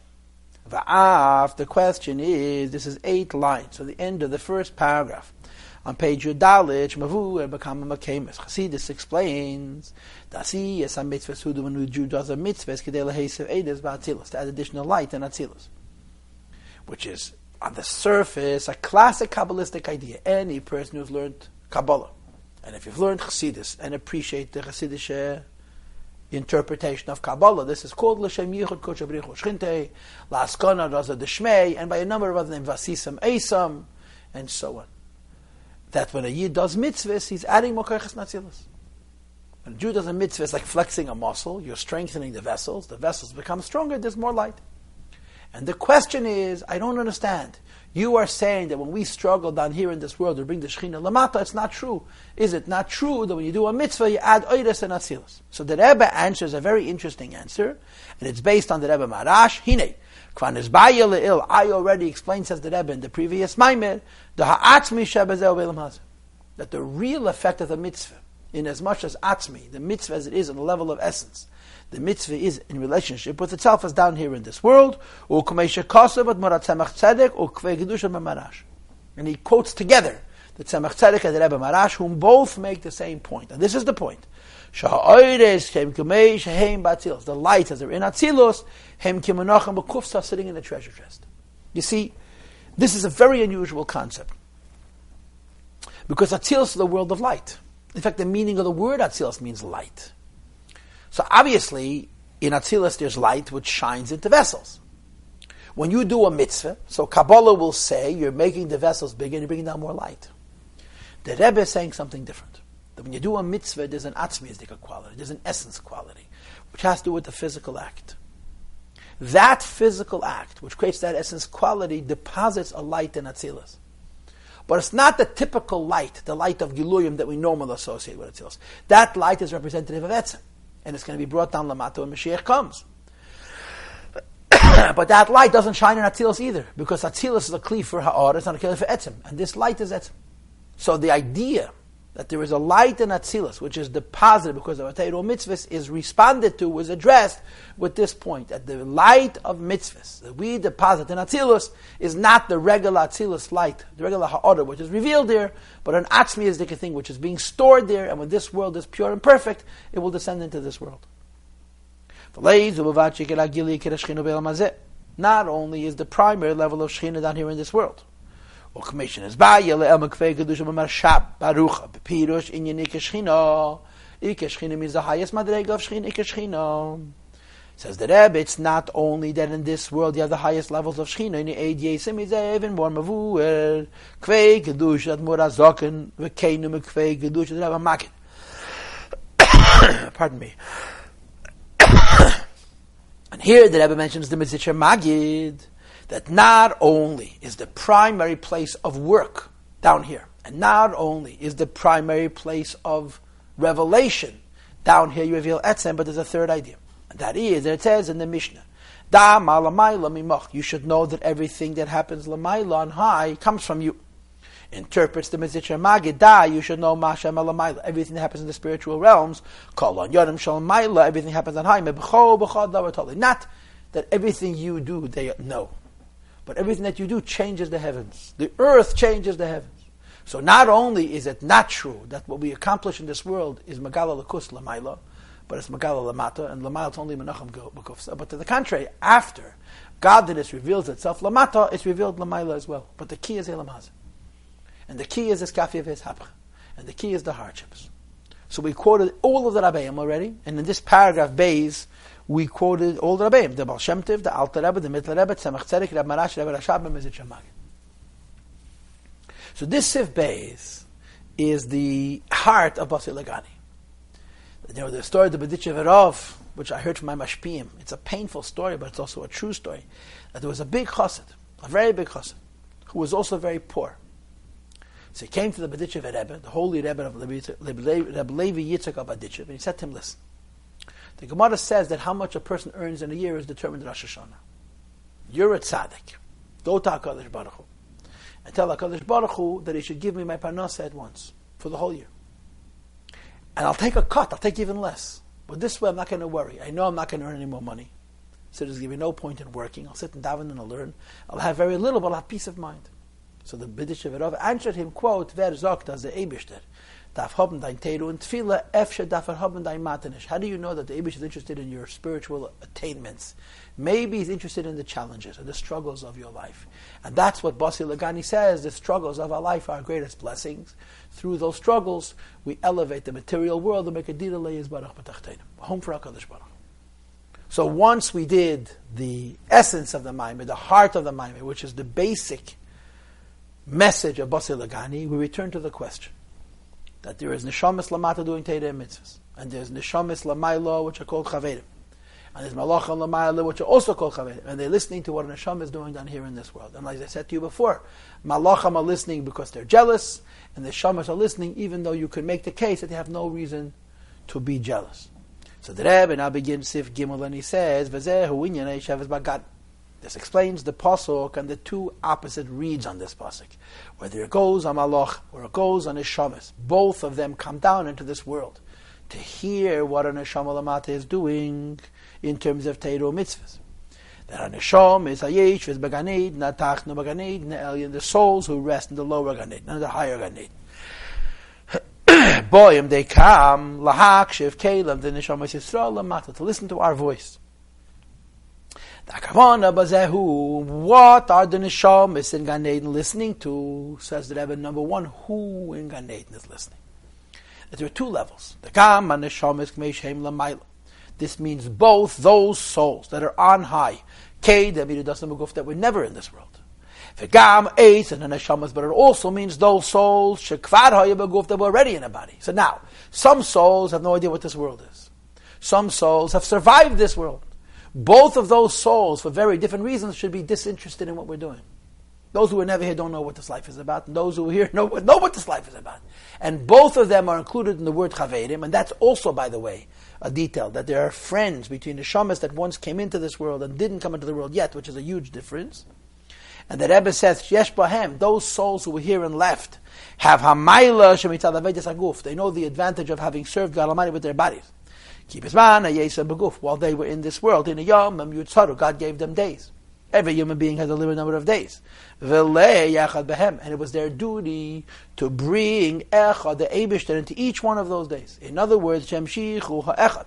Va'af, the question is, this is eight lines, so the end of the first paragraph on page Yudalit, Mavu, become a Makemis. Chassidus explains, Dasi, yes, a mitzvah sudu when the Jew does a mitzvah, Kedela Hesev Eides Ba'atzilus, to add additional light in Atzilus. Which is, on the surface, a classic Kabbalistic idea. Any person who's learned Kabbalah, and if you've learned Chassidus and appreciate the Chassidish uh, interpretation of Kabbalah. This is called L'Shem Yichud Kodesh Abrichu Shchinte, La'askana Raza Deshmei, and by a number of other names, Vasisam Esam, and so on that when a Yid does mitzvahs, he's adding Mokoiches Natzilus. When a Jew does a mitzvah, it's like flexing a muscle. You're strengthening the vessels. The vessels become stronger. There's more light. And the question is, I don't understand. You are saying that when we struggle down here in this world to bring the Shekhinah Lamata, it's not true. Is it not true that when you do a mitzvah, you add Oiris and Atzilus? So the Rebbe answers a very interesting answer, and it's based on the Rebbe Maharash. Hine, I already explained, says the Rebbe in the previous Maimer, the ha'atzmi shebezel that the real effect of the mitzvah, in as much as atzmi, the mitzvah as it is on the level of essence, the mitzvah is in relationship with itself as down here in this world, and he quotes together the Tzemach Tzedek and the Rebbe Maharash, whom both make the same point. And this is the point. The light as they're in Atzilus, hem kimonachim b'kufsa sitting in the treasure chest. You see, this is a very unusual concept. Because Atzilus is the world of light. In fact, the meaning of the word Atzilus means light. So obviously, in Atzilus there's light which shines into vessels. When you do a mitzvah, so Kabbalah will say you're making the vessels bigger and you're bringing down more light. The Rebbe is saying something different. That when you do a mitzvah, there's an atzmiyazdik quality, there's an essence quality, which has to do with the physical act. That physical act, which creates that essence quality, deposits a light in Atzilus. But it's not the typical light, the light of Giluyim that we normally associate with Atzilus. That light is representative of Etzem. And it's going to be brought down Lamato when Mashiach comes. [coughs] but that light doesn't shine in Atzilus either, because Atzilus is a kli for Ha'or, it's not a kli for Etzem. And this light is Etzem. So the idea that there is a light in Atzilus, which is deposited because of Atayro mitzvahs, is responded to, was addressed with this point, that the light of mitzvahs that we deposit in Atzilus is not the regular Atzilus light, the regular Ha'orah, which is revealed there, but an Atzmi is the thing which is being stored there, and when this world is pure and perfect, it will descend into this world. Not only is the primary level of Shekhinah down here in this world, וכמשן אז באיה לאלמה כפי קדושה במרשב, ברוך, בפירוש עניין איקה שכינה. Ika Shechina means the highest madrega of Shechina, Ika Shechina. Says the Rebbe, it's not only that in this world you have the highest levels of Shechina, in the Eid Yesim is even more mavuer. Kvei Kedush, that more azoken, v'keinu me Kvei Kedush, that have a makin. [coughs] Pardon me. [coughs] and here the Rebbe mentions the Mitzvah Magid that not only is the primary place of work down here, and not only is the primary place of revelation down here, you reveal etzem, but there's a third idea. And that is, that it says in the Mishnah, Da You should know that everything that happens lamaila on high comes from you. Interprets the Mezritcher Magid, Da, you should know Masha Malamayla. Everything that happens in the spiritual realms, call on Yodim Shalom everything happens on high. Not that everything you do, they know. But everything that you do changes the heavens. The earth changes the heavens. So not only is it not true that what we accomplish in this world is Magala Lakus Lamaila, but it's Magala Lamata, and Lamaila is only Menachem Bukufsa. But to the contrary, after godliness reveals itself Lamata, it's revealed Lamaila as well. But the key is Elamaz. And the key is Eskafi of his. And the key is the hardships. So we quoted all of the Rabbeim already, and in this paragraph, Bays, we quoted all the Rabbeim, the Baal Shem the Alter Rebbe, the Mittler Rebbe, Tzemach Tzedek, Reb Maharash, Rebbe Rashab, and Shemagin. So this Sif Beis is the heart of Basi Lagani. You know, the story of the Berditchev Erov, which I heard from my Mashpiyim, it's a painful story, but it's also a true story, that there was a big chassid, a very big chassid, who was also very poor. So he came to the Berditchev Rebbe, the holy Rebbe of Rebbe Levi Yitzchak of Berditchev, and he said to him, listen, the Gemara says that how much a person earns in a year is determined in Rosh Hashanah. You're a tzaddik. Go to HaKadosh Baruch Hu. And tell HaKadosh Baruch Hu that he should give me my parnasa at once, for the whole year. And I'll take a cut, I'll take even less. But this way I'm not going to worry. I know I'm not going to earn any more money. So there's going to be no point in working. I'll sit and daven and I'll learn. I'll have very little, but I'll have peace of mind. So the Biddish of answered him, quote, Ver sagt der Eberster darf haben dein und Tfila, efshe haben dein Matanish. How do you know that the Abish is interested in your spiritual attainments? Maybe he's interested in the challenges and the struggles of your life. And that's what Basi Lagani says, the struggles of our life are our greatest blessings. Through those struggles, we elevate the material world and make a dita is barach home for HaKadosh Baruch. So once we did the essence of the Maimah, the heart of the Maimah, which is the basic message of Basi Lagani, we return to the question that there is neshamis lamata doing Teda mitzvahs, and there's neshamis lamayla which are called chaverim, and there's malachim lamayla which are also called chaverim, and they're listening to what a neshama is doing down here in this world. And like I said to you before, malachim are listening because they're jealous, and the shamas are listening even though you could make the case that they have no reason to be jealous. So the Rebbe now begins Sif Gimel and he says, "V'zehu inyan Shavis Bagat." This explains the pasuk and the two opposite reads on this pasuk. Whether it goes on Malach or it goes on Neshamas, both of them come down into this world to hear what a Neshama is doing in terms of Teiro mitzvahs. That a Nesham is Hayesh, is Baganid, Natach no Baganid, Ne'elyon, the souls who rest in the lower Gan Eden, not the higher Gan Eden. [coughs] Boyim, they come, Lahak, Shiv, Caleb, the Neshama Yisrael, Lamata, to listen to our voice. What are the neshamas in Gan Eden listening to? Says the Rebbe. Number one, who in Gan Eden is listening? There are two levels. The Gam and neshamas kmeishem lamayla. This means both those souls that are on high, K, that were never in this world. V'gam eis and the neshamas, but it also means those souls shekvad hayabaguf that were already in a body. So now, some souls have no idea what this world is. Some souls have survived this world. Both of those souls, for very different reasons, should be disinterested in what we're doing. Those who are never here don't know what this life is about, and those who are here [laughs] know, know what this life is about. And both of them are included in the word chaverim, and that's also, by the way, a detail, that there are friends between the shamas that once came into this world and didn't come into the world yet, which is a huge difference. And the Rebbe says, Yesh Bahem, those souls who were here and left, have Hamayla Shemitad Aguf. They know the advantage of having served God Almighty with their bodies. While they were in this world, in a Yom, God gave them days. Every human being has a limited number of days. And it was their duty to bring Echad, the Abishter, into each one of those days. In other words, Shemshichu Ha'echad.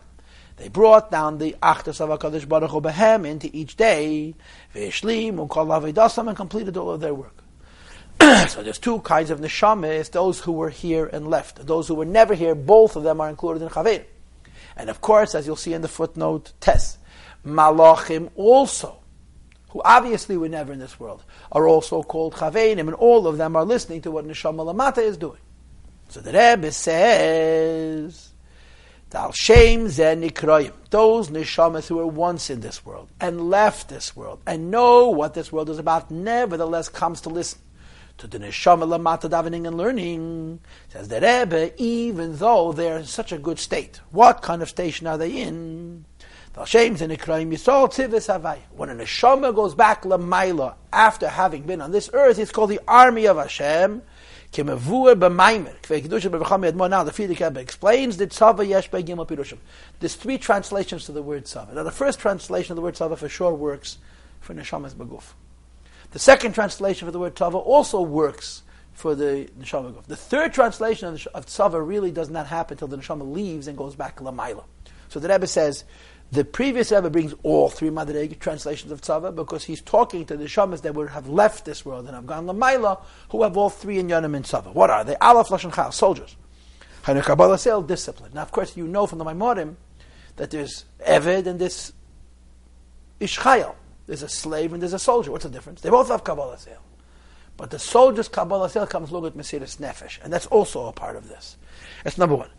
They brought down the Achtas of HaKadosh Baruch Hu Behem into each day, Ve'eshlim, Ukol Avedasam, and completed all of their work. [clears throat] so there's two kinds of neshamas, those who were here and left. Those who were never here, both of them are included in Chaver. And of course, as you'll see in the footnote, Tes, Malachim also, who obviously were never in this world, are also called Chaverim, and all of them are listening to what Neshama Lamata is doing. So the Rebbe says, Dal Shem Nikroyim, those neshamas who were once in this world and left this world and know what this world is about, nevertheless comes to listen to the neshama lamata davening and learning. Says the Rebbe, even though they're in such a good state, what kind of station are they in? When a neshama goes back lamaila after having been on this earth, it's called the army of Hashem. The explains that Tzava Yesh Gimel Pirushim. There's three translations to the word Tzava. Now, the first translation of the word Tzava for sure works for Neshamas Baguf. The second translation for the word tava also works for the Neshama Baguf. The third translation of, Tzava really does not happen until the Neshama leaves and goes back to Lamaila. So the Rebbe says, the previous Rebbe brings all three Madreg translations of Tzava because he's talking to the Shamas that would have left this world and have gone Lamaila, who have all three in Yonim and Tzava. What are they? Aleph, Lashon Chal, soldiers. Kabbalah Sel, discipline. Now, of course, you know from the Maimorim that there's Eved and this Ishchayel. There's a slave and there's a soldier. What's the difference? They both have Kabbalah Sel. But the soldier's Kabbalah Sel comes along with Mesiris Nefesh, and that's also a part of this. That's number one.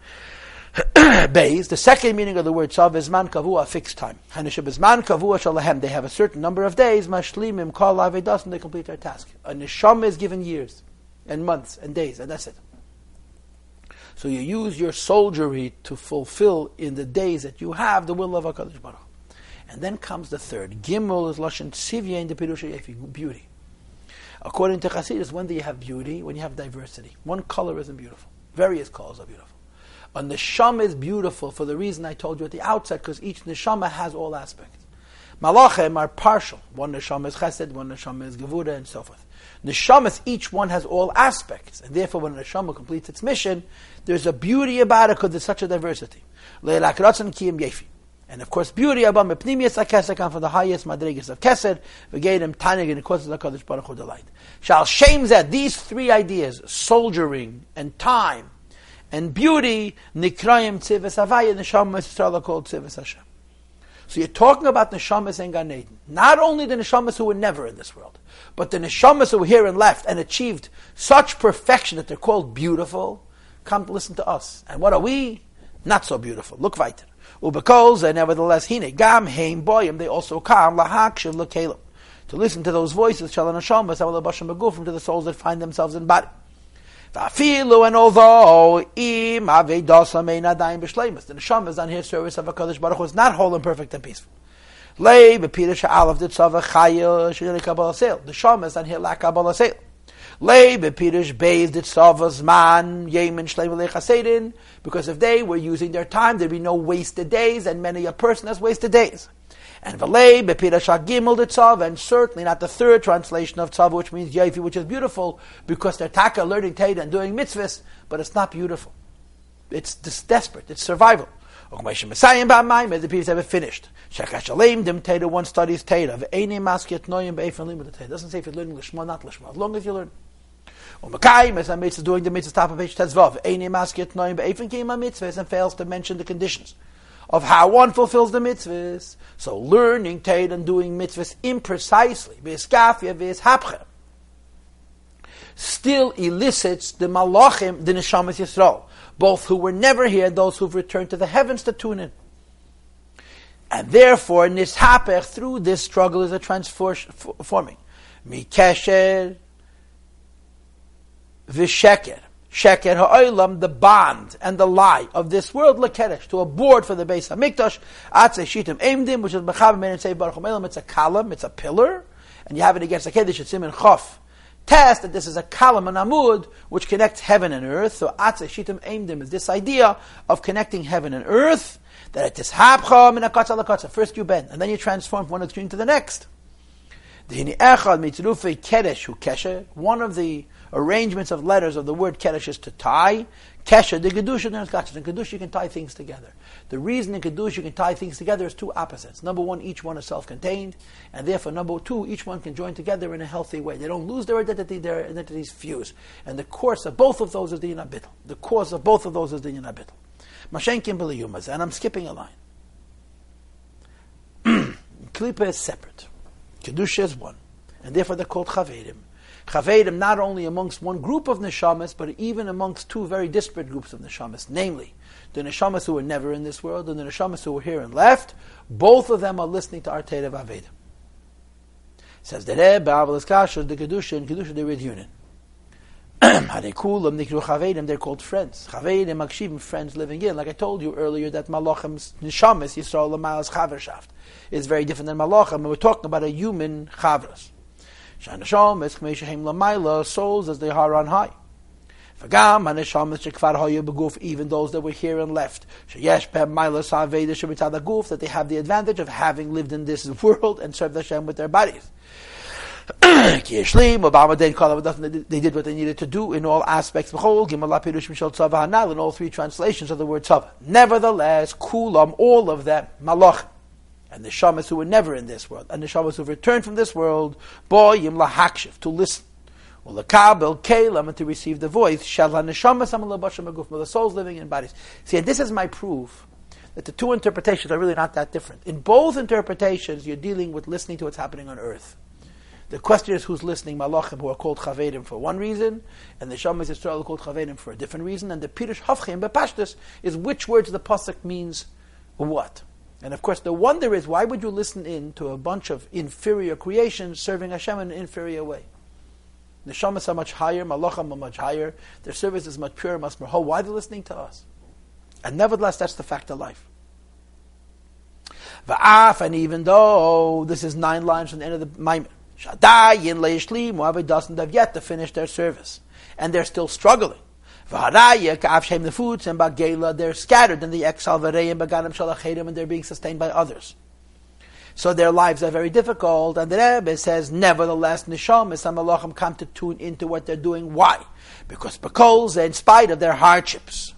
[clears throat] Beis, the second meaning of the word tzav is man kavua, fixed time. Hanishab is man kavua shalahem. They have a certain number of days, mashlimim kol avedas, and they complete their task. A neshama is given years, and months, and days, and that's it. So you use your soldiery to fulfill in the days that you have the will of HaKadosh Baruch And then comes the third. Gimel is Lashon Tzivya in the Pirusha beauty. According to Chassidus, when do you have beauty? When you have diversity. One color isn't beautiful. Various colors are beautiful. A neshama is beautiful for the reason I told you at the outset, because each neshama has all aspects. Malachim are partial. One neshama is chesed, one neshama is gevura, and so forth. Neshamas, each one has all aspects, and therefore when a neshama completes its mission, there's a beauty about it because there's such a diversity. And of course, beauty abam mepnimius akesed come from the highest madrigas of kesed, v'gedim tanig, and it causes HaKadosh Baruch Hu delight. Shall shame that these three ideas, soldiering and time, and beauty, Nikrayim Tzivis Havaya, Neshamas Yisrael called Tzivis Hashem. So you're talking about Neshamas and Gan. Not only the Neshamas who were never in this world, but the Neshamas who were here and left and achieved such perfection that they're called beautiful, come listen to us. And what are we? Not so beautiful. Look weiter. And nevertheless, hine, gam, heim, boyim, they also come, lahakshiv, lekelim. To listen to those voices, shalan Neshamas, to the souls that find themselves in body. And although the neshama is on his service of a Kaddish Baruch Hu is not whole and perfect and peaceful. The shama is on here like kabbalah seil. Lei b'pirish beis ditzava zman yemin shleim. Because if they were using their time, there'd be no wasted days, and many a person has wasted days. And Valei Bepirasha Gimel the Tzav, and certainly not the third translation of Tzav, which means Yefi, which is beautiful, because they're taka learning Teda and doing mitzvahs, but it's not beautiful. It's just desperate, it's survival. The people have finished. Dim Teda, one studies. It doesn't say if you're learning Lishma, not Lishma, as long as you learn. Umakayim, as mitzvah doing the mitzvah top of page Tezvav. Eini maskit noim be'efin kima mitzvahs, and fails to mention the conditions of how one fulfills the mitzvahs. So learning Torah and doing mitzvahs imprecisely, still elicits the malachim, the neshamas Yisrael, both who were never here those who've returned to the heavens to tune in. And therefore, nishapech, through this struggle, is a transforming. Mikesher v'sheker sheker ha'olam, the bond and the lie of this world, lekeresh, to a board for the base of Mikdash, atze shitim aimdim, which is mechav men say baruch it's a column, it's a pillar, and you have it against the Kedesh, it's Siman Chof. Test that this is a kalam and amud which connects heaven and earth. So Atzeh Shitim Aimdim is this idea of connecting heaven and earth. That it is habcha min akatza First you bend, and then you transform from one extreme to the next. One of the arrangements of letters of the word kedesh is to tie. Kesha, the kedusha, and kachas. In kedusha, you can tie things together. The reason in kedusha you can tie things together is two opposites. Number one, each one is self-contained, and therefore, number two, each one can join together in a healthy way. They don't lose their identity; their identities fuse. And the course of both of those is the yinabitl. The cause of both of those is the yinabitl. Mashenkim b'liyumas, and I'm skipping a line. [clears throat] Klipa is separate. Kedusha is one. And therefore they're called Chavedim. Chavedim not only amongst one group of neshamas, but even amongst two very disparate groups of neshamas, namely the neshamas who were never in this world and the neshamas who were here and left. Both of them are listening to our Terev Avedim. Says the eh, Rebbe, Aval Kasha, the Kedusha, and Kedusha, they're with union. [clears throat] They're called friends. Chavedim, Makshivim, friends living in. Like I told you earlier, that Malachim's Nishamas, Yisrael, Lamalas Chavershaft is very different than malachim, and we're talking about a human chavras. Shanashom is k'meishahem lamayla, souls as they are on high. Even those that were here and left. That they have the advantage of having lived in this [laughs] world and served Hashem with their bodies. they did what they needed to do in all aspects. In all three translations of the word tzava. Nevertheless, kulam, all of them, malach, and the shamas who were never in this world, and the shamas who have returned from this world, boyim lahakshiv, to listen. Well, kabel kalam to receive the voice. Shall the souls living in bodies. See, and this is my proof that the two interpretations are really not that different. In both interpretations, you're dealing with listening to what's happening on earth. The question is who's listening, Malachim, who are called Chavedim for one reason, and the Shamas Yisrael are called Chavedim for a different reason, and the Pirush Havchim Bepashtus is which words the Pasuk means what. And of course, the wonder is why would you listen in to a bunch of inferior creations serving Hashem in an inferior way? The Shamas are much higher, Malachim are much higher, their service is much purer, much more. whole. Why are they listening to us? And nevertheless, that's the fact of life. Va'af, and even though this is nine lines from the end of the Maimon, Shadayin leishlim, however, doesn't have yet to finish their service. And they're still struggling. V'haraya the foods and bagela they're scattered in the exile v'reim baganim shalachedim and they're being sustained by others. So their lives are very difficult, and the Rebbe says, nevertheless, Nishamis and Malachim come to tune into what they're doing. Why? Because Bekols, in spite of their hardships,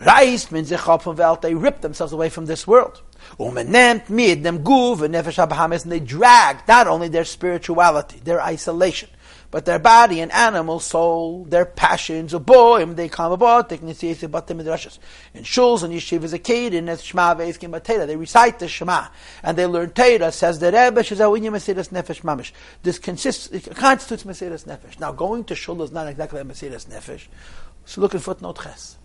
Reis means they rip themselves away from this world. Umenemt mid them and nefesh and they drag not only their spirituality, their isolation, but their body and animal, soul, their passions, a boy, they come about, they can see it about the midrashas. In shuls and yeshivas a kid, in Shema ve'eskim batera, they recite the Shema, and they learn Torah, says the Rebbe, shezawinya oh, mesiras nefesh mamish. This consists, it constitutes mesiras nefesh. Now, going to shul is not exactly a mesiras nefesh. So look at footnote ches.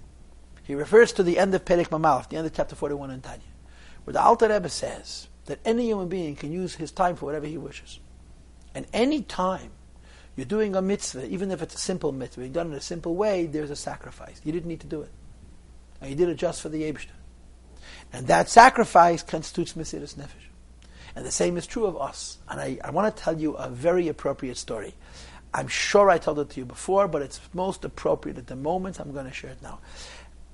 He refers to the end of Perek Mamalef, the end of chapter 41 in Tanya, where the Alter Rebbe says that any human being can use his time for whatever he wishes. And any time you're doing a mitzvah, even if it's a simple mitzvah, you've done it in a simple way, there's a sacrifice. You didn't need to do it. And you did it just for the Yebshter. And that sacrifice constitutes Mesiris Nefesh. And the same is true of us. And I, I want to tell you a very appropriate story. I'm sure I told it to you before, but it's most appropriate at the moment. I'm going to share it now.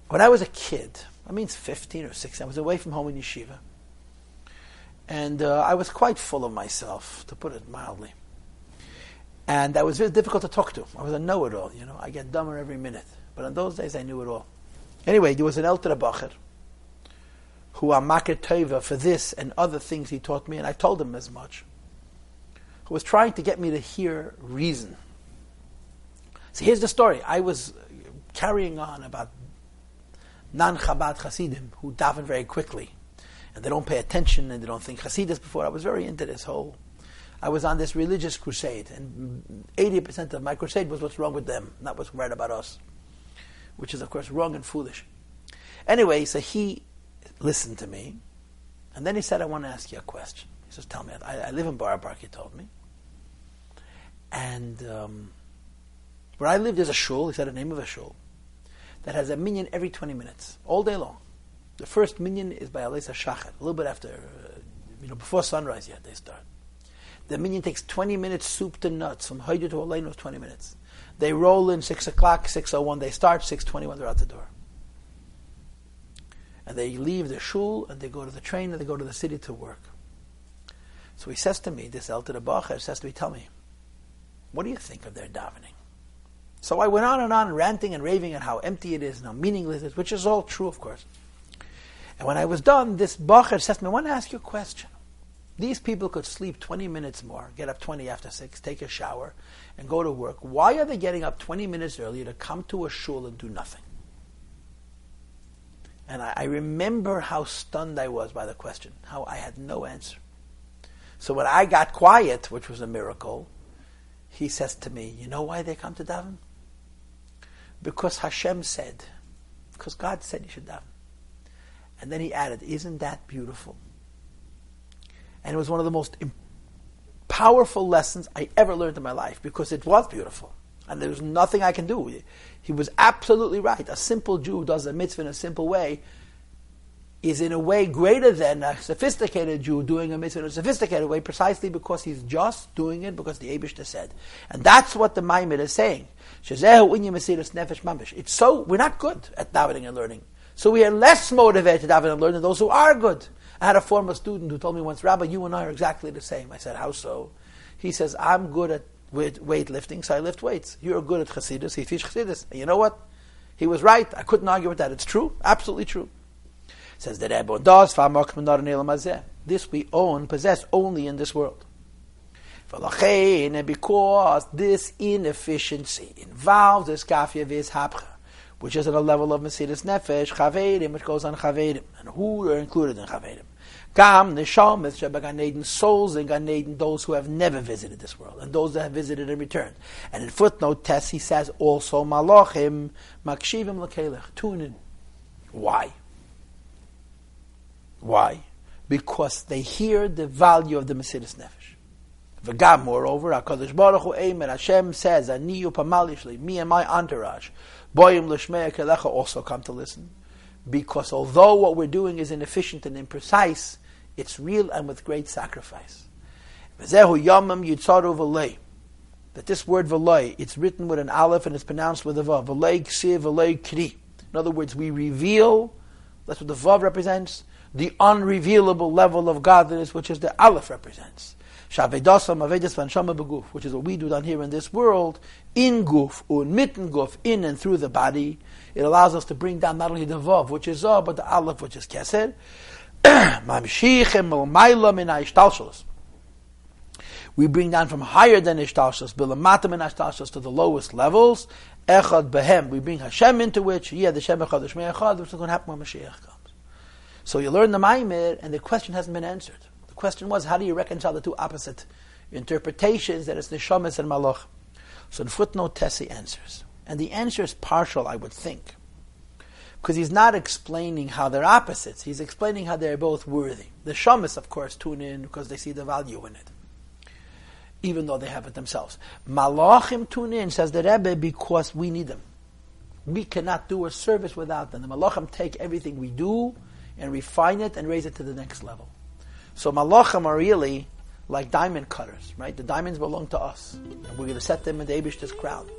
When I was a kid, I mean, 15 or 16, I was away from home in yeshiva. And uh, I was quite full of myself, to put it mildly. And that was very difficult to talk to. I was a know-it-all, you know. I get dumber every minute. But in those days, I knew it all. Anyway, there was an Elter Bacher who are teva for this and other things he taught me, and I told him as much, who was trying to get me to hear reason. So here's the story. I was carrying on about non-Chabad Hasidim who daven very quickly, and they don't pay attention and they don't think Hasidus before. I was very into this whole I was on this religious crusade, and 80% of my crusade was what's wrong with them, not what's right about us, which is, of course, wrong and foolish. Anyway, so he listened to me, and then he said, I want to ask you a question. He says, Tell me, I, I live in Park, he told me. And um, where I live, there's a shul, he said the name of a shul, that has a minyan every 20 minutes, all day long. The first minyan is by Alisa Shachat, a little bit after, uh, you know, before sunrise yet, they start. The minyan takes 20 minutes soup to nuts. From Haida to is 20 minutes. They roll in 6 o'clock, 6.01 they start, 6.21 they're out the door. And they leave the shul and they go to the train and they go to the city to work. So he says to me, this Elter Bacher says to me, tell me, what do you think of their davening? So I went on and on, ranting and raving at how empty it is and how meaningless it is, which is all true, of course. And when I was done, this Bacher says to me, I want to ask you a question. These people could sleep 20 minutes more, get up 20 after 6, take a shower, and go to work. Why are they getting up 20 minutes earlier to come to a shul and do nothing? And I, I remember how stunned I was by the question, how I had no answer. So when I got quiet, which was a miracle, he says to me, You know why they come to daven? Because Hashem said, because God said you should daven. And then he added, Isn't that beautiful? And it was one of the most powerful lessons I ever learned in my life because it was beautiful. And there was nothing I can do. He was absolutely right. A simple Jew does a mitzvah in a simple way is in a way greater than a sophisticated Jew doing a mitzvah in a sophisticated way precisely because he's just doing it because the Abishta said. And that's what the Maimid is saying. It's so, we're not good at davening and learning. So we are less motivated to daven and learn than those who are good. I had a former student who told me once, Rabbi, you and I are exactly the same. I said, how so? He says, I'm good at weightlifting, so I lift weights. You're good at chassidus, he teaches chassidus. And you know what? He was right. I couldn't argue with that. It's true. Absolutely true. Says the Rebbe, This we own, possess only in this world. And because this inefficiency involves this kafia vis hapcha, which is at a level of Mesiris Nefesh, Chavedim, which goes on Chavedim, and who are included in Chavedim. Gam, Neshamas, Gan souls in Gan Eden, those who have never visited this world, and those that have visited and returned. And in footnote test, he says also Malachim, Makshivim Lakelech, tune in. Why? Why? Because they hear the value of the Mesiris Nefesh. V'gam, moreover, HaKadosh Baruch Hu Eimer, Hashem says, Ani upamalishli, me and my entourage, Boyim Lishmeya Kelecha also come to listen. Because although what we're doing is inefficient and imprecise, it's real and with great sacrifice. That this word V'lei, it's written with an aleph and it's pronounced with a vav. V'lei Ksiv V'lei Kri. In other words, we reveal, that's what the vav represents, the unrevealable level of godliness, which is the aleph represents Shavedasam avedas vanshama beguf, which is what we do down here in this world, in guf, un mitten guf, in and through the body. It allows us to bring down not only the vav, which is zav, but the aleph, which is keser. [clears throat] we bring down from higher than ishtalshus, bilamatim and ishtalshus to the lowest levels. Echad behem, we bring Hashem into which, yeah, the Shem Echad, the Shmei Echad, which is going to happen when Mashiach comes. So you learn the Maimir, and the question hasn't been answered The question was, how do you reconcile the two opposite interpretations that it's Neshamas and Malach? So in footnote, Tessie answers. And the answer is partial, I would think. Because he's not explaining how they're opposites. He's explaining how they're both worthy. The Shamas, of course, tune in because they see the value in it. Even though they have it themselves. Malachim tune in, says the Rebbe, because we need them. We cannot do a service without them. The Malachim take everything we do and refine it and raise it to the next level. So malachim are really like diamond cutters, right? The diamonds belong to us. And we're going to set them in the Abish's crown.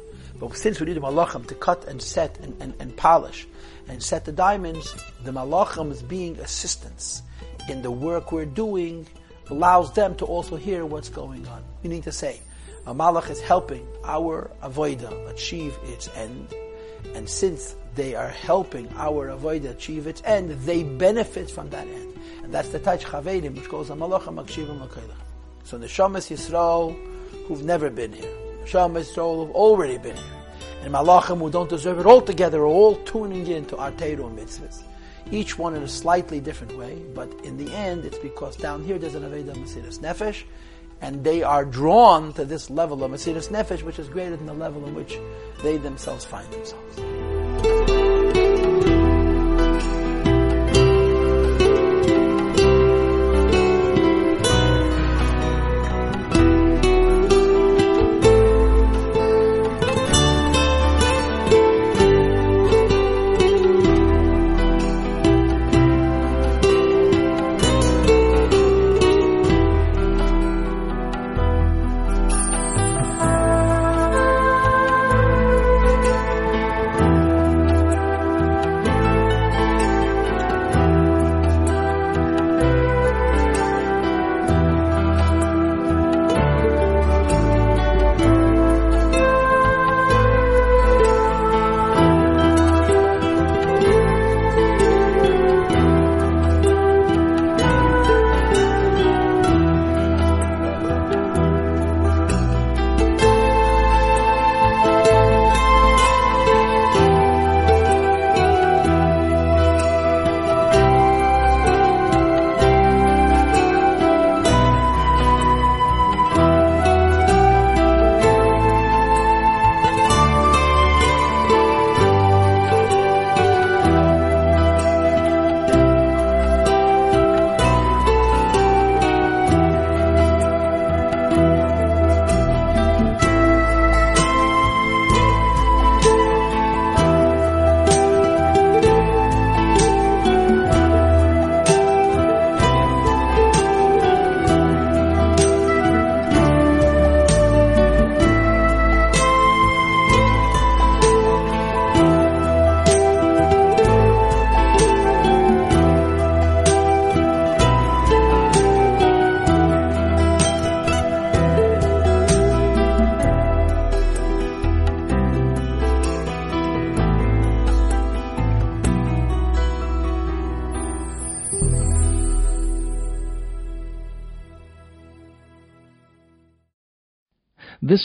But since we need the malachim to cut and set and, and, and polish and set the diamonds, the malachim is being assistants in the work we're doing allows them to also hear what's going on. Meaning to say, a malach is helping our avoida achieve its end, and since they are helping our avoida achieve its end, they benefit from that end. And that's the Taj Chavedim, which goes on Malacha Makshivim Lakelech. So the Shamas Yisrael, who've never been here, Shamas Yisrael who've already been here, and Malachim who don't deserve it altogether are all tuning in to our Torah mitzvahs. Each one in a slightly different way, but in the end, it's because down here there's an Aveda Mesiris Nefesh, and they are drawn to this level of Mesiris Nefesh, which is greater than the level in which they themselves find themselves.